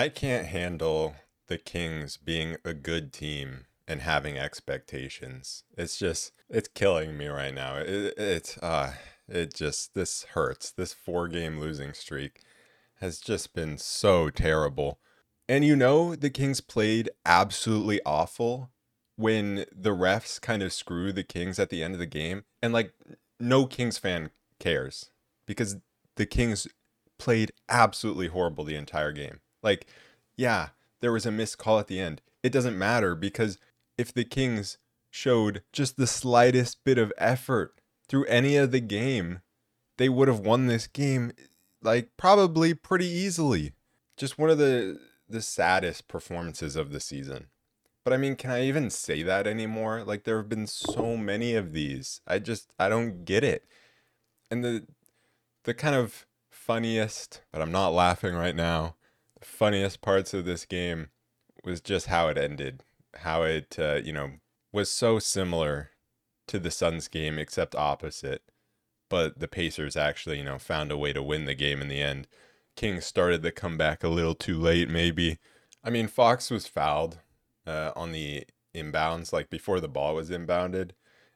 I can't handle the Kings being a good team and having expectations. It's just it's killing me right now. It, it's uh it just this hurts. This four game losing streak has just been so terrible. And you know the Kings played absolutely awful when the refs kind of screw the Kings at the end of the game and like no Kings fan cares because the Kings played absolutely horrible the entire game. Like yeah, there was a missed call at the end. It doesn't matter because if the Kings showed just the slightest bit of effort through any of the game, they would have won this game like probably pretty easily. Just one of the the saddest performances of the season. But I mean, can I even say that anymore? Like there have been so many of these. I just I don't get it. And the the kind of funniest, but I'm not laughing right now. Funniest parts of this game was just how it ended how it uh, you know was so similar to the Suns game except opposite. But the Pacers actually, you know, found a way to win the game in the end. Kings started the comeback a little too late, maybe. I mean, Fox was fouled uh, on the inbounds, like before the ball was inbounded.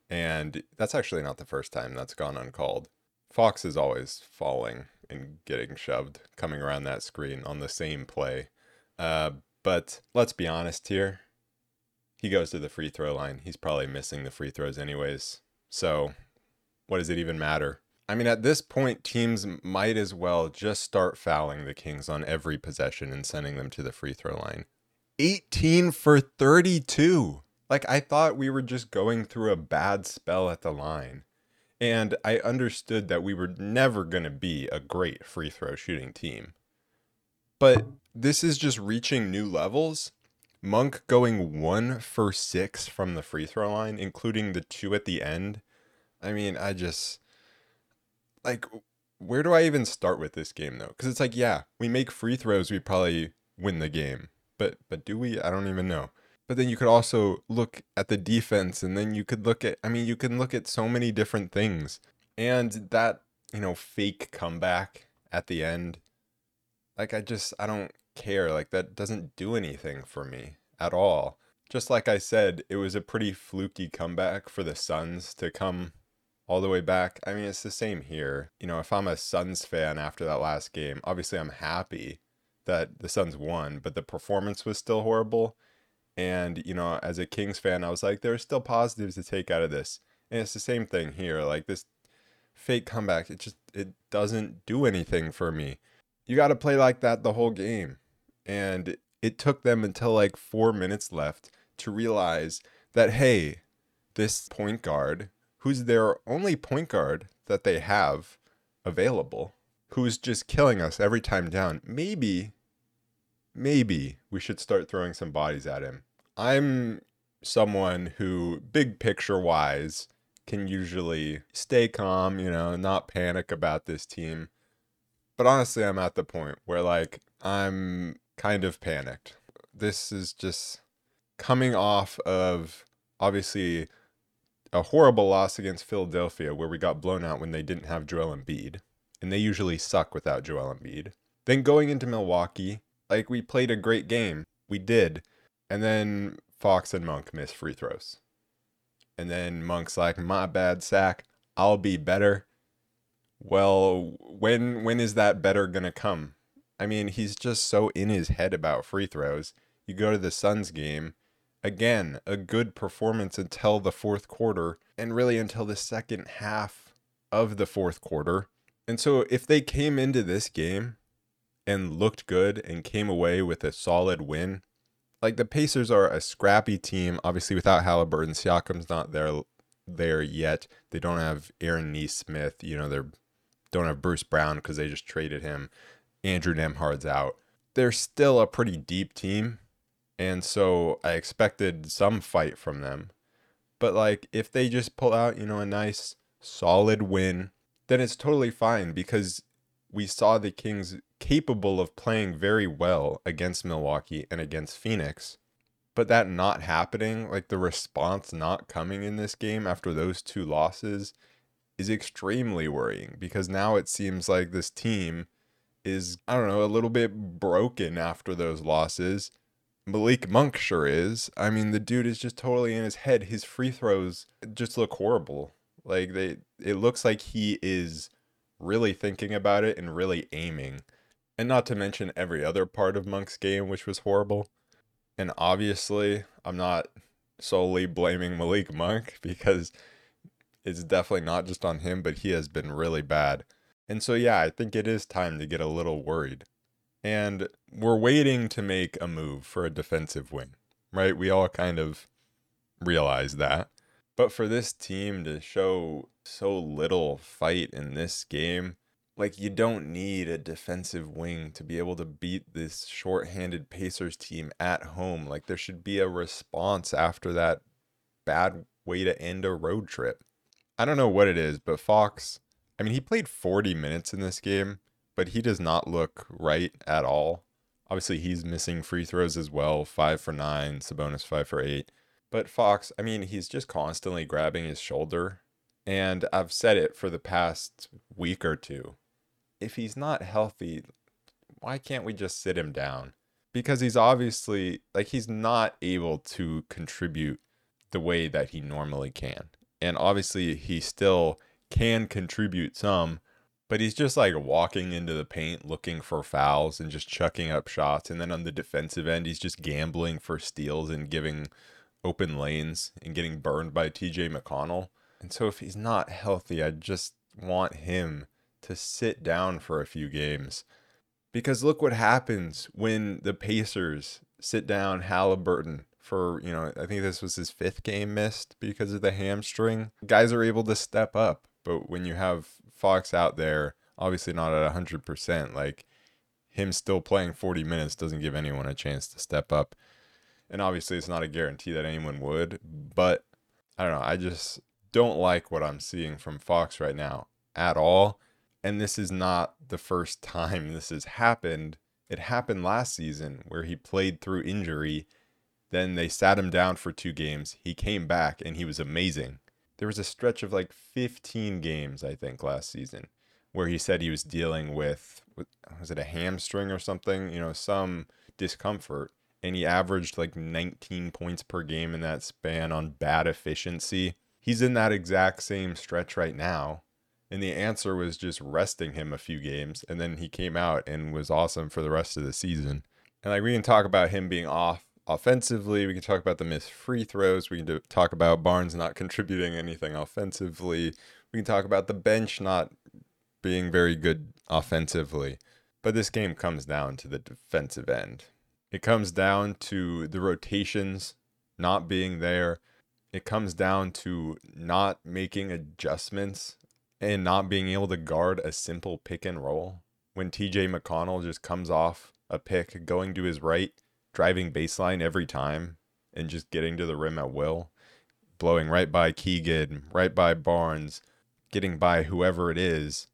And that's actually not the first time that's gone uncalled. Fox is always falling and getting shoved, coming around that screen on the same play. Uh, but let's be honest here he goes to the free throw line. He's probably missing the free throws anyways. So, what does it even matter? I mean, at this point, teams might as well just start fouling the Kings on every possession and sending them to the free throw line. 18 for 32. Like, I thought we were just going through a bad spell at the line. And I understood that we were never going to be a great free throw shooting team. But this is just reaching new levels Monk going one for six from the free throw line, including the two at the end. I mean, I just like where do I even start with this game though? Because it's like, yeah, we make free throws, we probably win the game. But but do we? I don't even know. But then you could also look at the defense, and then you could look at. I mean, you can look at so many different things, and that you know fake comeback at the end. Like I just I don't care. Like that doesn't do anything for me at all. Just like I said, it was a pretty fluky comeback for the Suns to come all the way back. I mean, it's the same here. You know, if I'm a Suns fan after that last game, obviously I'm happy that the Suns won, but the performance was still horrible. And, you know, as a Kings fan, I was like, there are still positives to take out of this. And it's the same thing here. Like this fake comeback, it just it doesn't do anything for me. You got to play like that the whole game and it took them until like four minutes left to realize that hey this point guard who's their only point guard that they have available who's just killing us every time down maybe maybe we should start throwing some bodies at him i'm someone who big picture wise can usually stay calm you know not panic about this team but honestly i'm at the point where like i'm kind of panicked. This is just coming off of obviously a horrible loss against Philadelphia where we got blown out when they didn't have Joel Embiid, and they usually suck without Joel Embiid. Then going into Milwaukee, like we played a great game. We did. And then Fox and Monk miss free throws. And then Monk's like, "My bad, Sack. I'll be better." Well, when when is that better going to come? I mean, he's just so in his head about free throws. You go to the Suns game, again, a good performance until the fourth quarter, and really until the second half of the fourth quarter. And so, if they came into this game and looked good and came away with a solid win, like the Pacers are a scrappy team, obviously without Halliburton. Siakam's not there there yet. They don't have Aaron Nesmith. You know, they don't have Bruce Brown because they just traded him. Andrew Nembhard's out. They're still a pretty deep team. And so I expected some fight from them. But like if they just pull out, you know, a nice solid win, then it's totally fine because we saw the Kings capable of playing very well against Milwaukee and against Phoenix. But that not happening, like the response not coming in this game after those two losses, is extremely worrying because now it seems like this team is, I don't know, a little bit broken after those losses. Malik Monk sure is. I mean, the dude is just totally in his head. His free throws just look horrible. Like they it looks like he is really thinking about it and really aiming. And not to mention every other part of Monk's game which was horrible. And obviously, I'm not solely blaming Malik Monk because it's definitely not just on him, but he has been really bad. And so yeah, I think it is time to get a little worried. And we're waiting to make a move for a defensive wing, right? We all kind of realize that. But for this team to show so little fight in this game, like you don't need a defensive wing to be able to beat this short-handed Pacers team at home. Like there should be a response after that bad way to end a road trip. I don't know what it is, but Fox, I mean, he played 40 minutes in this game but he does not look right at all. Obviously, he's missing free throws as well five for nine, Sabonis five for eight. But Fox, I mean, he's just constantly grabbing his shoulder. And I've said it for the past week or two. If he's not healthy, why can't we just sit him down? Because he's obviously, like, he's not able to contribute the way that he normally can. And obviously, he still can contribute some, but he's just like walking into the paint looking for fouls and just chucking up shots. And then on the defensive end, he's just gambling for steals and giving open lanes and getting burned by TJ McConnell. And so if he's not healthy, I just want him to sit down for a few games. Because look what happens when the Pacers sit down Halliburton for, you know, I think this was his fifth game missed because of the hamstring. Guys are able to step up. But when you have Fox out there, obviously not at 100%, like him still playing 40 minutes doesn't give anyone a chance to step up. And obviously, it's not a guarantee that anyone would, but I don't know. I just don't like what I'm seeing from Fox right now at all. And this is not the first time this has happened. It happened last season where he played through injury. Then they sat him down for two games. He came back and he was amazing there was a stretch of like 15 games, I think, last season where he said he was dealing with, was it a hamstring or something? You know, some discomfort. And he averaged like 19 points per game in that span on bad efficiency. He's in that exact same stretch right now. And the answer was just resting him a few games. And then he came out and was awesome for the rest of the season. And like we can talk about him being off offensively. We can talk about the missed free throws. We can do, talk about Barnes not contributing anything offensively. We can talk about the bench not being very good offensively. But this game comes down to the defensive end. It comes down to the rotations not being there. It comes down to not making adjustments and not being able to guard a simple pick and roll. When TJ McConnell just comes off a pick going to his right driving baseline every time and just getting to the rim at will, blowing right by Keegan, right by Barnes, getting by whoever it is.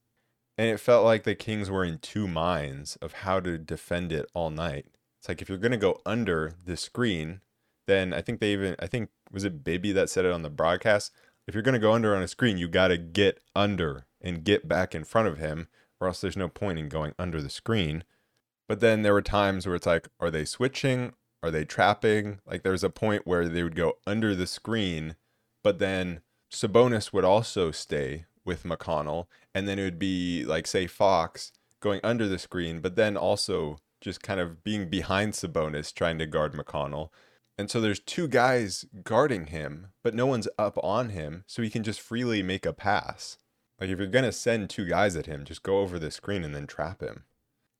And it felt like the Kings were in two minds of how to defend it all night. It's like if you're going to go under the screen, then I think they even, I think, was it Bibby that said it on the broadcast? If you're going to go under on a screen, you got to get under and get back in front of him, or else there's no point in going under the screen. But then there were times where it's like, are they switching? Are they trapping? Like there's a point where they would go under the screen, but then Sabonis would also stay with McConnell. And then it would be like, say, Fox going under the screen, but then also just kind of being behind Sabonis trying to guard McConnell. And so there's two guys guarding him, but no one's up on him, so he can just freely make a pass. Like if you're going to send two guys at him, just go over the screen and then trap him.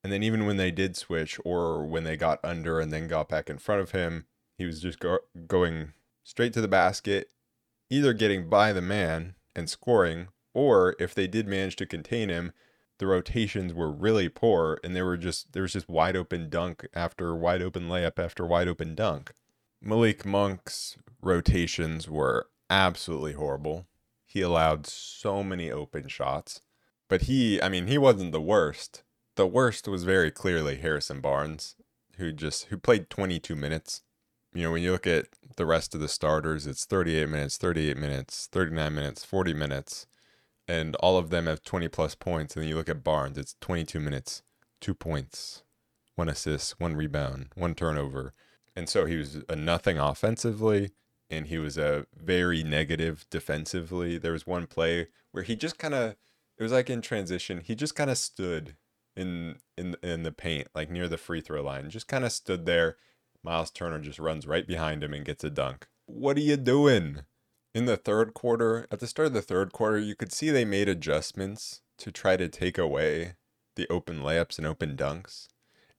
And then even when they did switch or when they got under and then got back in front of him, he was just go- going straight to the basket, either getting by the man and scoring, or if they did manage to contain him, the rotations were really poor and they were just there was just wide open dunk after wide open layup after wide open dunk. Malik Monk's rotations were absolutely horrible. He allowed so many open shots. But he, I mean, he wasn't the worst the worst was very clearly Harrison Barnes, who just who played 22 minutes. You know, when you look at the rest of the starters, it's 38 minutes, 38 minutes, 39 minutes, 40 minutes, and all of them have 20 plus points. And then you look at Barnes, it's 22 minutes, two points, one assist, one rebound, one turnover. And so he was a nothing offensively and he was a very negative defensively. There was one play where he just kind of it was like in transition, he just kind of stood in in in the paint like near the free throw line. Just kind of stood there. Miles Turner just runs right behind him and gets a dunk. What are you doing? In the third quarter, at the start of the third quarter, you could see they made adjustments to try to take away the open layups and open dunks.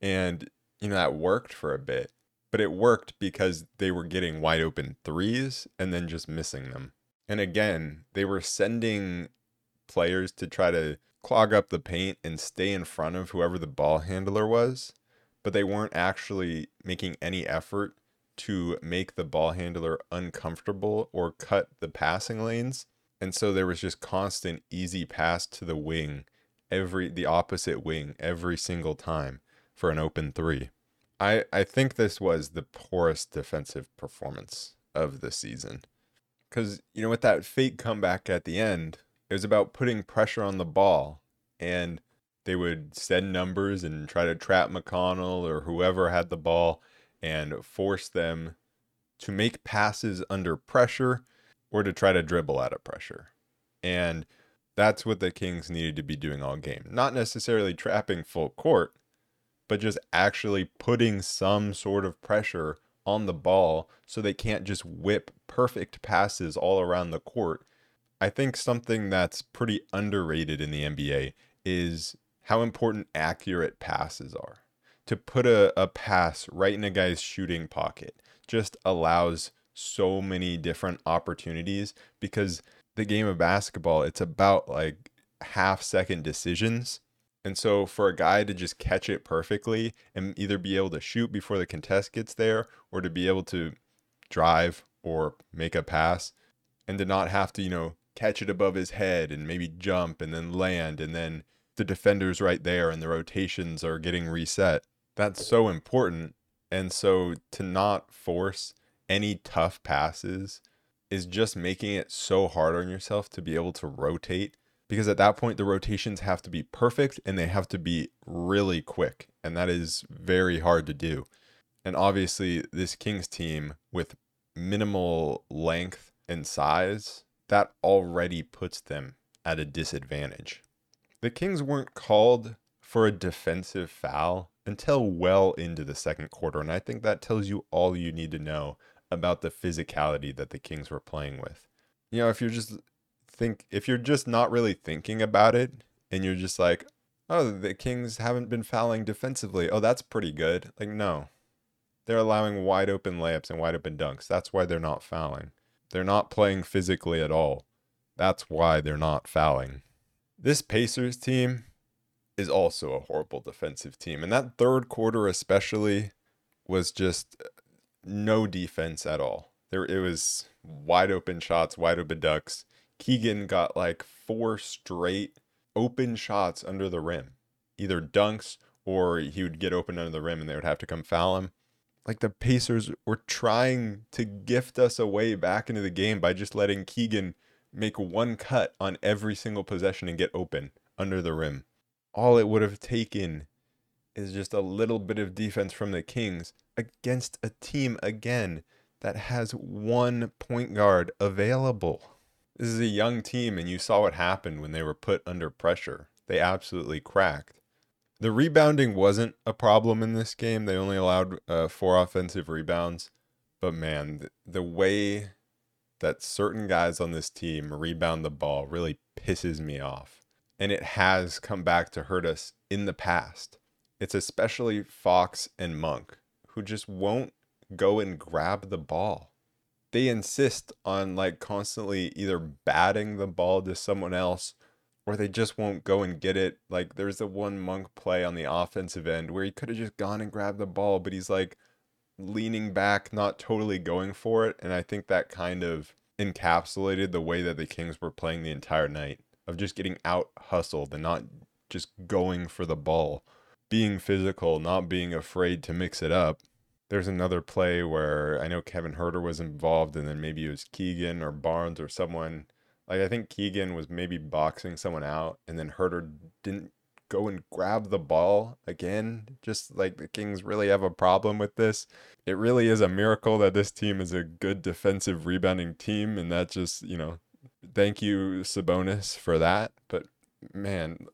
And, you know, that worked for a bit, but it worked because they were getting wide open threes and then just missing them. And again, they were sending players to try to clog up the paint and stay in front of whoever the ball handler was, but they weren't actually making any effort to make the ball handler uncomfortable or cut the passing lanes. And so there was just constant easy pass to the wing, every the opposite wing every single time for an open 3. I I think this was the poorest defensive performance of the season. Cuz you know with that fake comeback at the end, it was about putting pressure on the ball and they would send numbers and try to trap McConnell or whoever had the ball and force them to make passes under pressure or to try to dribble out of pressure. And that's what the Kings needed to be doing all game. Not necessarily trapping full court, but just actually putting some sort of pressure on the ball so they can't just whip perfect passes all around the court. I think something that's pretty underrated in the NBA is how important accurate passes are. To put a, a pass right in a guy's shooting pocket just allows so many different opportunities because the game of basketball, it's about like half second decisions. And so for a guy to just catch it perfectly and either be able to shoot before the contest gets there or to be able to drive or make a pass and to not have to, you know, catch it above his head and maybe jump and then land and then the defender's right there and the rotations are getting reset. That's so important. And so to not force any tough passes is just making it so hard on yourself to be able to rotate because at that point the rotations have to be perfect and they have to be really quick and that is very hard to do. And obviously this Kings team with minimal length and size that already puts them at a disadvantage. The Kings weren't called for a defensive foul until well into the second quarter and I think that tells you all you need to know about the physicality that the Kings were playing with. You know, if you're just think if you're just not really thinking about it and you're just like, "Oh, the Kings haven't been fouling defensively. Oh, that's pretty good." Like, no. They're allowing wide open layups and wide open dunks. That's why they're not fouling. They're not playing physically at all. That's why they're not fouling. This Pacers team is also a horrible defensive team. And that third quarter especially was just uh, no defense at all. There it was wide open shots, wide open ducks. Keegan got like four straight open shots under the rim, either dunks or he would get open under the rim and they would have to come foul him. Like the Pacers were trying to gift us away back into the game by just letting Keegan make one cut on every single possession and get open under the rim. All it would have taken is just a little bit of defense from the Kings against a team again that has one point guard available. This is a young team, and you saw what happened when they were put under pressure. They absolutely cracked. The rebounding wasn't a problem in this game. They only allowed uh, four offensive rebounds. But man, the, the way that certain guys on this team rebound the ball really pisses me off. And it has come back to hurt us in the past. It's especially Fox and Monk who just won't go and grab the ball. They insist on like constantly either batting the ball to someone else or they just won't go and get it. Like there's the one monk play on the offensive end where he could have just gone and grabbed the ball, but he's like leaning back, not totally going for it. And I think that kind of encapsulated the way that the Kings were playing the entire night of just getting out hustled and not just going for the ball being physical, not being afraid to mix it up. There's another play where I know Kevin Huerter was involved, and then maybe it was Keegan or Barnes or someone. Like I think Keegan was maybe boxing someone out, and then Huerter didn't go and grab the ball again. Just like the Kings really have a problem with this. It really is a miracle that this team is a good defensive rebounding team. And that just, you know, thank you, Sabonis, for that. But man,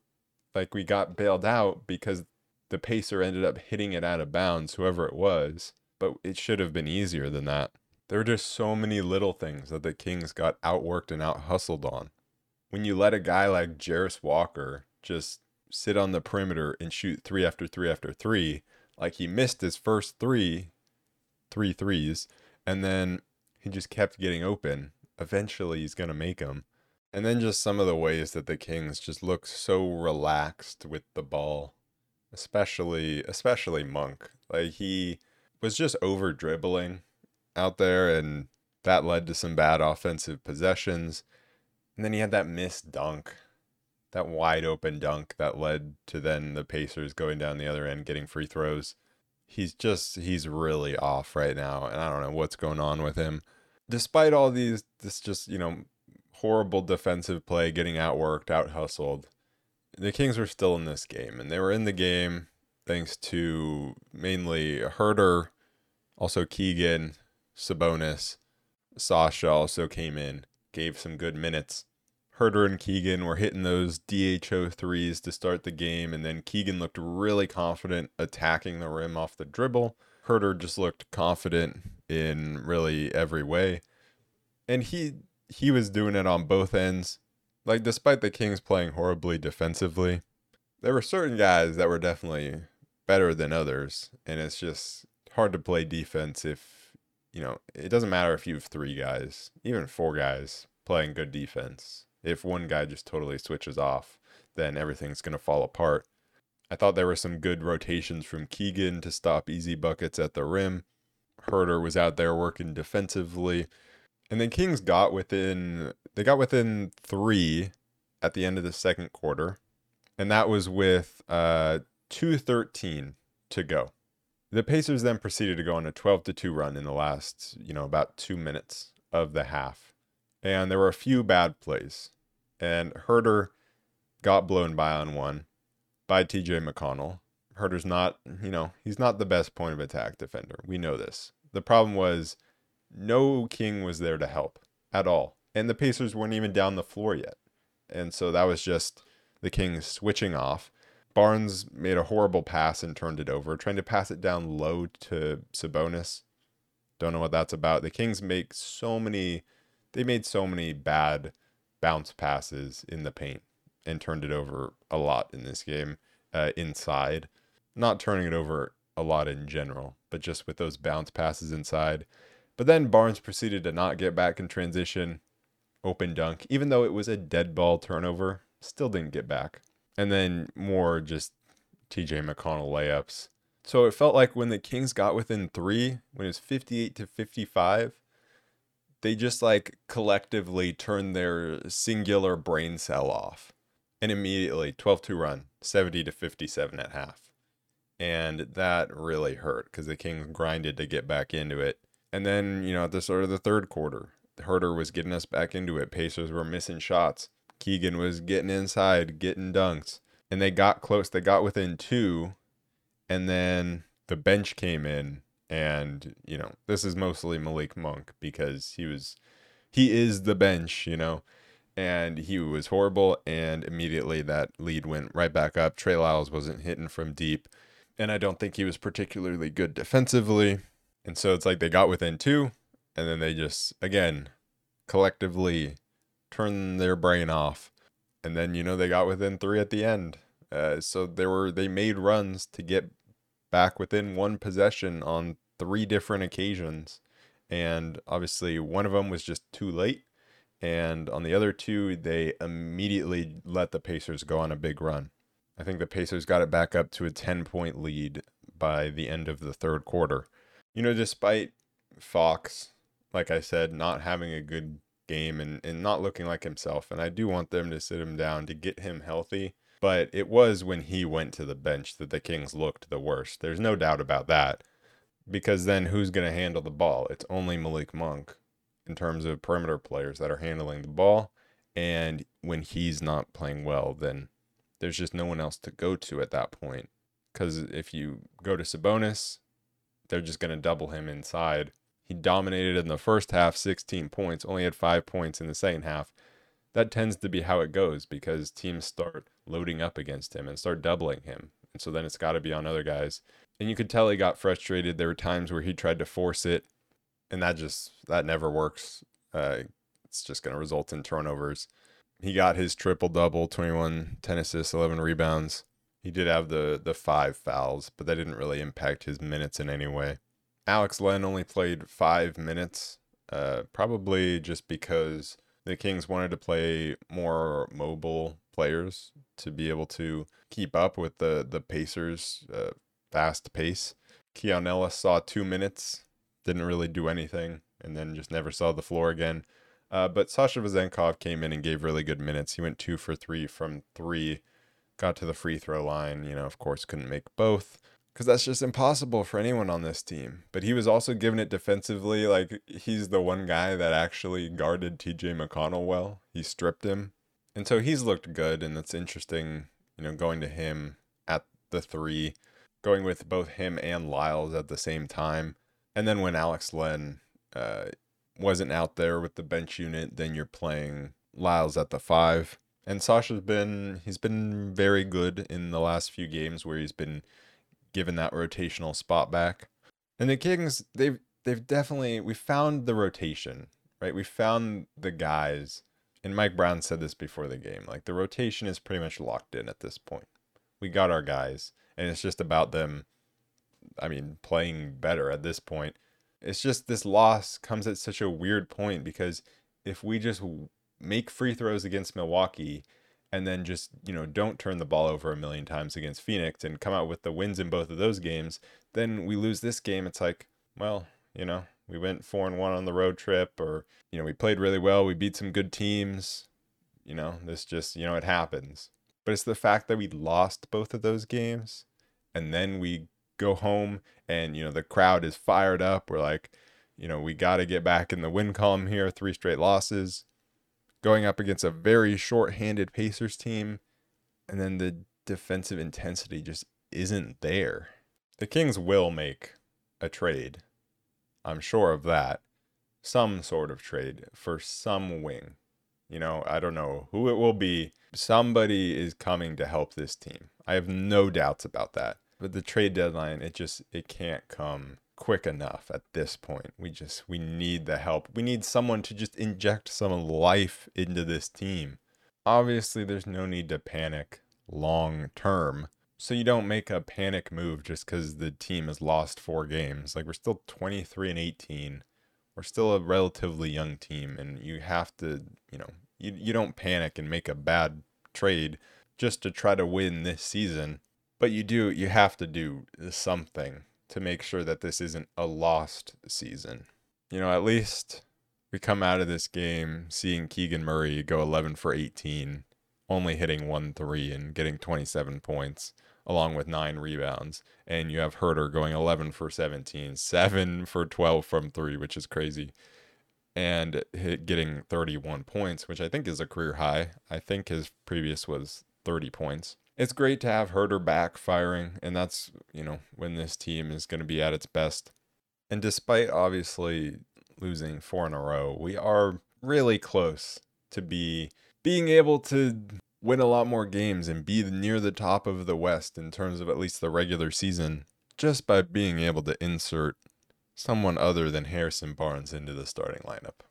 like we got bailed out because the pacer ended up hitting it out of bounds, whoever it was. But it should have been easier than that. There were just so many little things that the Kings got outworked and out hustled on. When you let a guy like Jarace Walker just sit on the perimeter and shoot three after three after three, like he missed his first three, three threes, and then he just kept getting open. Eventually, he's going to make them. And then just some of the ways that the Kings just look so relaxed with the ball, especially especially Monk. Like he was just over dribbling out there and that led to some bad offensive possessions. And then he had that missed dunk, that wide open dunk that led to then the Pacers going down the other end getting free throws. He's just he's really off right now and I don't know what's going on with him. Despite all these this just, you know, horrible defensive play, getting outworked, out hustled. The Kings were still in this game, and they were in the game thanks to mainly Huerter, also Keegan, Sabonis. Sasha also came in, gave some good minutes. Huerter and Keegan were hitting those DHO threes to start the game, and then Keegan looked really confident attacking the rim off the dribble. Huerter just looked confident in really every way. And he he was doing it on both ends. Like, despite the Kings playing horribly defensively, there were certain guys that were definitely better than others. And it's just hard to play defense if, you know, it doesn't matter if you have three guys, even four guys playing good defense. If one guy just totally switches off, then everything's going to fall apart. I thought there were some good rotations from Keegan to stop easy buckets at the rim. Huerter was out there working defensively. And then Kings got within they got within three at the end of the second quarter. And that was with uh 213 to go. The Pacers then proceeded to go on a 12 to 2 run in the last, you know, about two minutes of the half. And there were a few bad plays. And Huerter got blown by on one by TJ McConnell. Huerter's not, you know, he's not the best point of attack defender. We know this. The problem was no King was there to help at all. And the Pacers weren't even down the floor yet. And so that was just the Kings switching off. Barnes made a horrible pass and turned it over, trying to pass it down low to Sabonis. Don't know what that's about. The Kings make so many, they made so many bad bounce passes in the paint and turned it over a lot in this game uh, inside. Not turning it over a lot in general, but just with those bounce passes inside. But then Barnes proceeded to not get back in transition, open dunk, even though it was a dead ball turnover, still didn't get back. And then more just TJ McConnell layups. So it felt like when the Kings got within three, when it was 58 to 55, they just like collectively turned their singular brain cell off. And immediately 12 2 run, 70 to 57 at half. And that really hurt because the Kings grinded to get back into it. And then, you know, at the start of the third quarter, Huerter was getting us back into it. Pacers were missing shots. Keegan was getting inside, getting dunks. And they got close. They got within two. And then the bench came in. And, you know, this is mostly Malik Monk because he was, he is the bench, you know. And he was horrible. And immediately that lead went right back up. Trey Lyles wasn't hitting from deep. And I don't think he was particularly good defensively. And so it's like they got within two, and then they just, again, collectively turn their brain off. And then, you know, they got within three at the end. Uh, so there were, they made runs to get back within one possession on three different occasions. And obviously, one of them was just too late. And on the other two, they immediately let the Pacers go on a big run. I think the Pacers got it back up to a 10 point lead by the end of the third quarter you know, despite Fox, like I said, not having a good game and, and not looking like himself, and I do want them to sit him down to get him healthy. But it was when he went to the bench that the Kings looked the worst. There's no doubt about that. Because then who's going to handle the ball? It's only Malik Monk in terms of perimeter players that are handling the ball. And when he's not playing well, then there's just no one else to go to at that point. Because if you go to Sabonis, they're just going to double him inside. He dominated in the first half, 16 points, only had five points in the second half. That tends to be how it goes because teams start loading up against him and start doubling him. And so then it's got to be on other guys. And you could tell he got frustrated. There were times where he tried to force it, and that just, that never works. Uh, it's just going to result in turnovers. He got his triple double 21, 10 assists, 11 rebounds. He did have the the five fouls, but that didn't really impact his minutes in any way. Alex Len only played five minutes, uh, probably just because the Kings wanted to play more mobile players to be able to keep up with the the Pacers' uh, fast pace. Keon Ellis saw two minutes, didn't really do anything, and then just never saw the floor again. Uh, but Sasha Vezenkov came in and gave really good minutes. He went two for three from three got to the free throw line. You know, of course, couldn't make both because that's just impossible for anyone on this team. But he was also given it defensively. Like, he's the one guy that actually guarded TJ McConnell well. He stripped him. And so he's looked good. And it's interesting, you know, going to him at the three, going with both him and Lyles at the same time. And then when Alex Len uh, wasn't out there with the bench unit, then you're playing Lyles at the five and Sasha's been he's been very good in the last few games where he's been given that rotational spot back. And the Kings they've they've definitely we found the rotation, right? We found the guys. And Mike Brown said this before the game. Like the rotation is pretty much locked in at this point. We got our guys and it's just about them I mean playing better at this point. It's just this loss comes at such a weird point because if we just make free throws against Milwaukee and then just, you know, don't turn the ball over a million times against Phoenix and come out with the wins in both of those games, then we lose this game. It's like, well, you know, we went 4 and 1 on the road trip or, you know, we played really well, we beat some good teams. You know, this just, you know, it happens. But it's the fact that we lost both of those games and then we go home and, you know, the crowd is fired up. We're like, you know, we got to get back in the win column here, three straight losses going up against a very short-handed Pacers team, and then the defensive intensity just isn't there. The Kings will make a trade. I'm sure of that. Some sort of trade for some wing. You know, I don't know who it will be. Somebody is coming to help this team. I have no doubts about that. But the trade deadline, it just it can't come quick enough at this point. We just we need the help. We need someone to just inject some life into this team. Obviously, there's no need to panic long term. So you don't make a panic move just cuz the team has lost 4 games. Like we're still 23 and 18. We're still a relatively young team and you have to, you know, you you don't panic and make a bad trade just to try to win this season. But you do you have to do something to make sure that this isn't a lost season. You know, at least we come out of this game seeing Keegan Murray go 11 for 18, only hitting 1 3 and getting 27 points, along with nine rebounds. And you have Huerter going 11 for 17, 7 for 12 from 3, which is crazy. And getting 31 points, which I think is a career high. I think his previous was 30 points it's great to have Huerter back firing, and that's you know when this team is going to be at its best. And despite obviously losing four in a row, we are really close to be being able to win a lot more games and be near the top of the West in terms of at least the regular season, just by being able to insert someone other than Harrison Barnes into the starting lineup.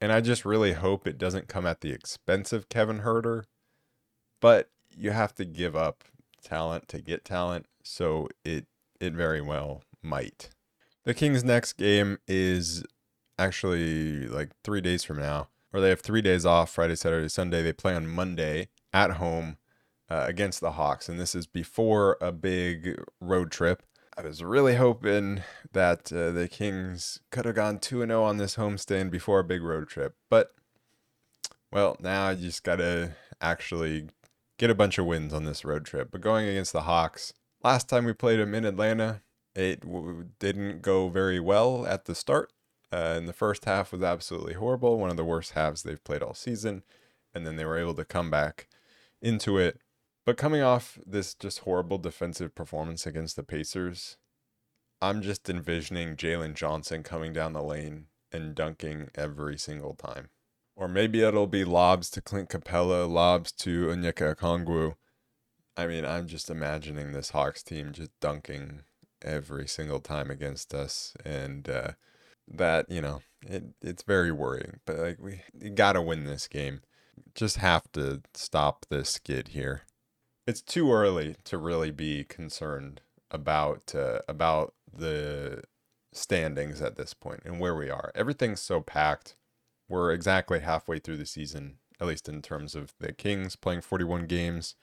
And I just really hope it doesn't come at the expense of Kevin Huerter. But you have to give up talent to get talent, so it it very well might. The Kings' next game is actually like three days from now, or they have three days off Friday, Saturday, Sunday. They play on Monday at home uh, against the Hawks, and this is before a big road trip. I was really hoping that uh, the Kings could have gone 2 0 on this homestand before a big road trip, but well, now you just got to actually get a bunch of wins on this road trip. But going against the Hawks, last time we played them in Atlanta, it w- didn't go very well at the start. Uh, and the first half was absolutely horrible, one of the worst halves they've played all season. And then they were able to come back into it But coming off this just horrible defensive performance against the Pacers, I'm just envisioning Jalen Johnson coming down the lane and dunking every single time. Or maybe it'll be lobs to Clint Capela, lobs to Onyeka Okongwu. I mean, I'm just imagining this Hawks team just dunking every single time against us, and uh, that you know, it it's very worrying. But like we, we gotta win this game. Just have to stop this skid here. It's too early to really be concerned about uh, about the standings at this point and where we are. Everything's so packed. We're exactly halfway through the season, at least in terms of the Kings playing 41 games.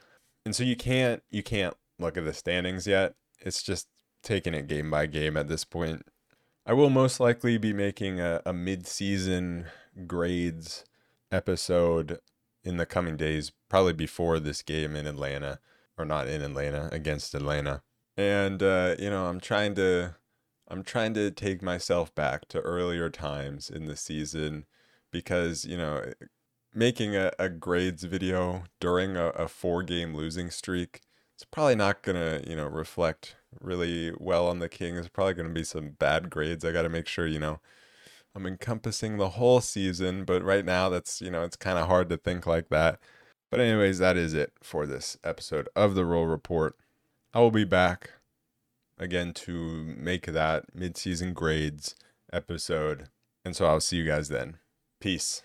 And so you can't you can't look at the standings yet. It's just taking it game by game at this point. I will most likely be making a, a mid-season grades episode in the coming days, probably before this game in Atlanta, or not in Atlanta, against Atlanta. And uh, you know, I'm trying to I'm trying to take myself back to earlier times in the season because, you know, eh, making a, a grades video during a, a four game losing streak, it's probably not to, you know, reflect really well on the Kings. There's probably to be some bad grades. I got to make sure, you know, I'm encompassing the whole season, but right now that's, you know, it's kind of hard to think like that. But, anyways, that is it for this episode of the Royal Report. I will be back again to make that midseason grades episode. And so I'll see you guys then. Peace.